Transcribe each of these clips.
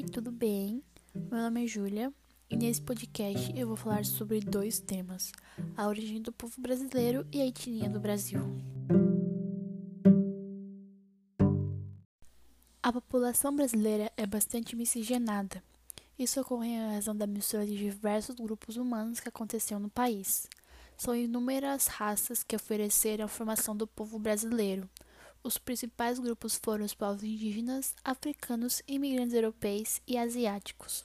Oi, tudo bem? Meu nome é Júlia e nesse podcast eu vou falar sobre dois temas: a origem do povo brasileiro e a etnia do Brasil. A população brasileira é bastante miscigenada. Isso ocorre em razão da mistura de diversos grupos humanos que aconteceu no país. São inúmeras raças que ofereceram a formação do povo brasileiro os principais grupos foram os povos indígenas, africanos, imigrantes europeus e asiáticos.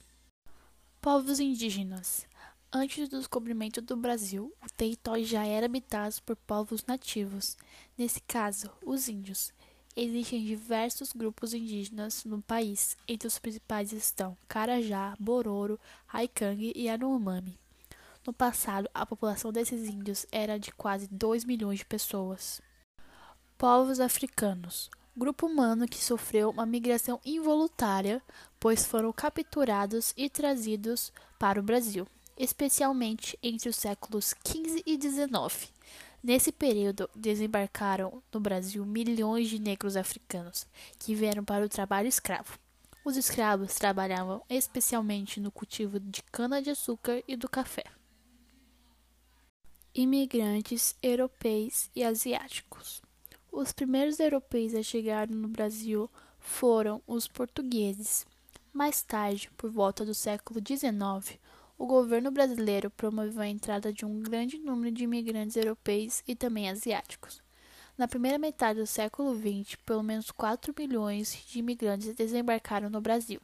Povos indígenas. Antes do descobrimento do Brasil, o território já era habitado por povos nativos, nesse caso, os índios. Existem diversos grupos indígenas no país, entre os principais estão Carajá, Bororo, Haikang e Anomami. No passado, a população desses índios era de quase 2 milhões de pessoas. Povos africanos. Grupo humano que sofreu uma migração involuntária, pois foram capturados e trazidos para o Brasil, especialmente entre os séculos XV e XIX. Nesse período, desembarcaram no Brasil milhões de negros africanos que vieram para o trabalho escravo. Os escravos trabalhavam especialmente no cultivo de cana-de-açúcar e do café. Imigrantes europeus e asiáticos. Os primeiros europeus a chegar no Brasil foram os portugueses. Mais tarde, por volta do século XIX, o governo brasileiro promoveu a entrada de um grande número de imigrantes europeus e também asiáticos. Na primeira metade do século XX, pelo menos 4 milhões de imigrantes desembarcaram no Brasil.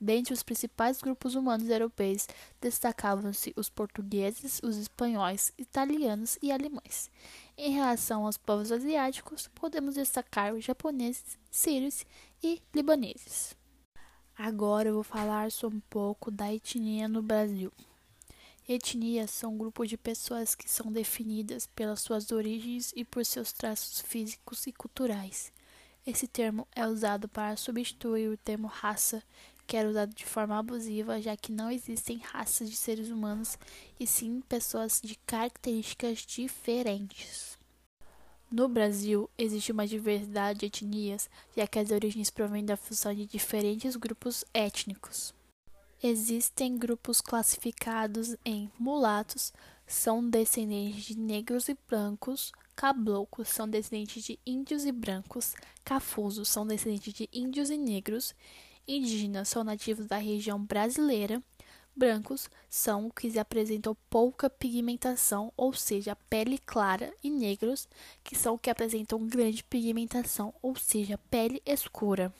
Dentre os principais grupos humanos europeus destacavam-se os portugueses, os espanhóis, italianos e alemães. Em relação aos povos asiáticos, podemos destacar os japoneses, sírios e libaneses. Agora eu vou falar sobre um pouco da etnia no Brasil. Etnias são grupos de pessoas que são definidas pelas suas origens e por seus traços físicos e culturais. Esse termo é usado para substituir o termo raça, que era usado de forma abusiva, já que não existem raças de seres humanos e sim pessoas de características diferentes. No Brasil, existe uma diversidade de etnias, já que as origens provêm da fusão de diferentes grupos étnicos. Existem grupos classificados em mulatos, são descendentes de negros e brancos, caboclos são descendentes de índios e brancos, cafusos são descendentes de índios e negros, Indígenas são nativos da região brasileira. Brancos são os que apresentam pouca pigmentação, ou seja, pele clara, e negros, que são os que apresentam grande pigmentação, ou seja, pele escura.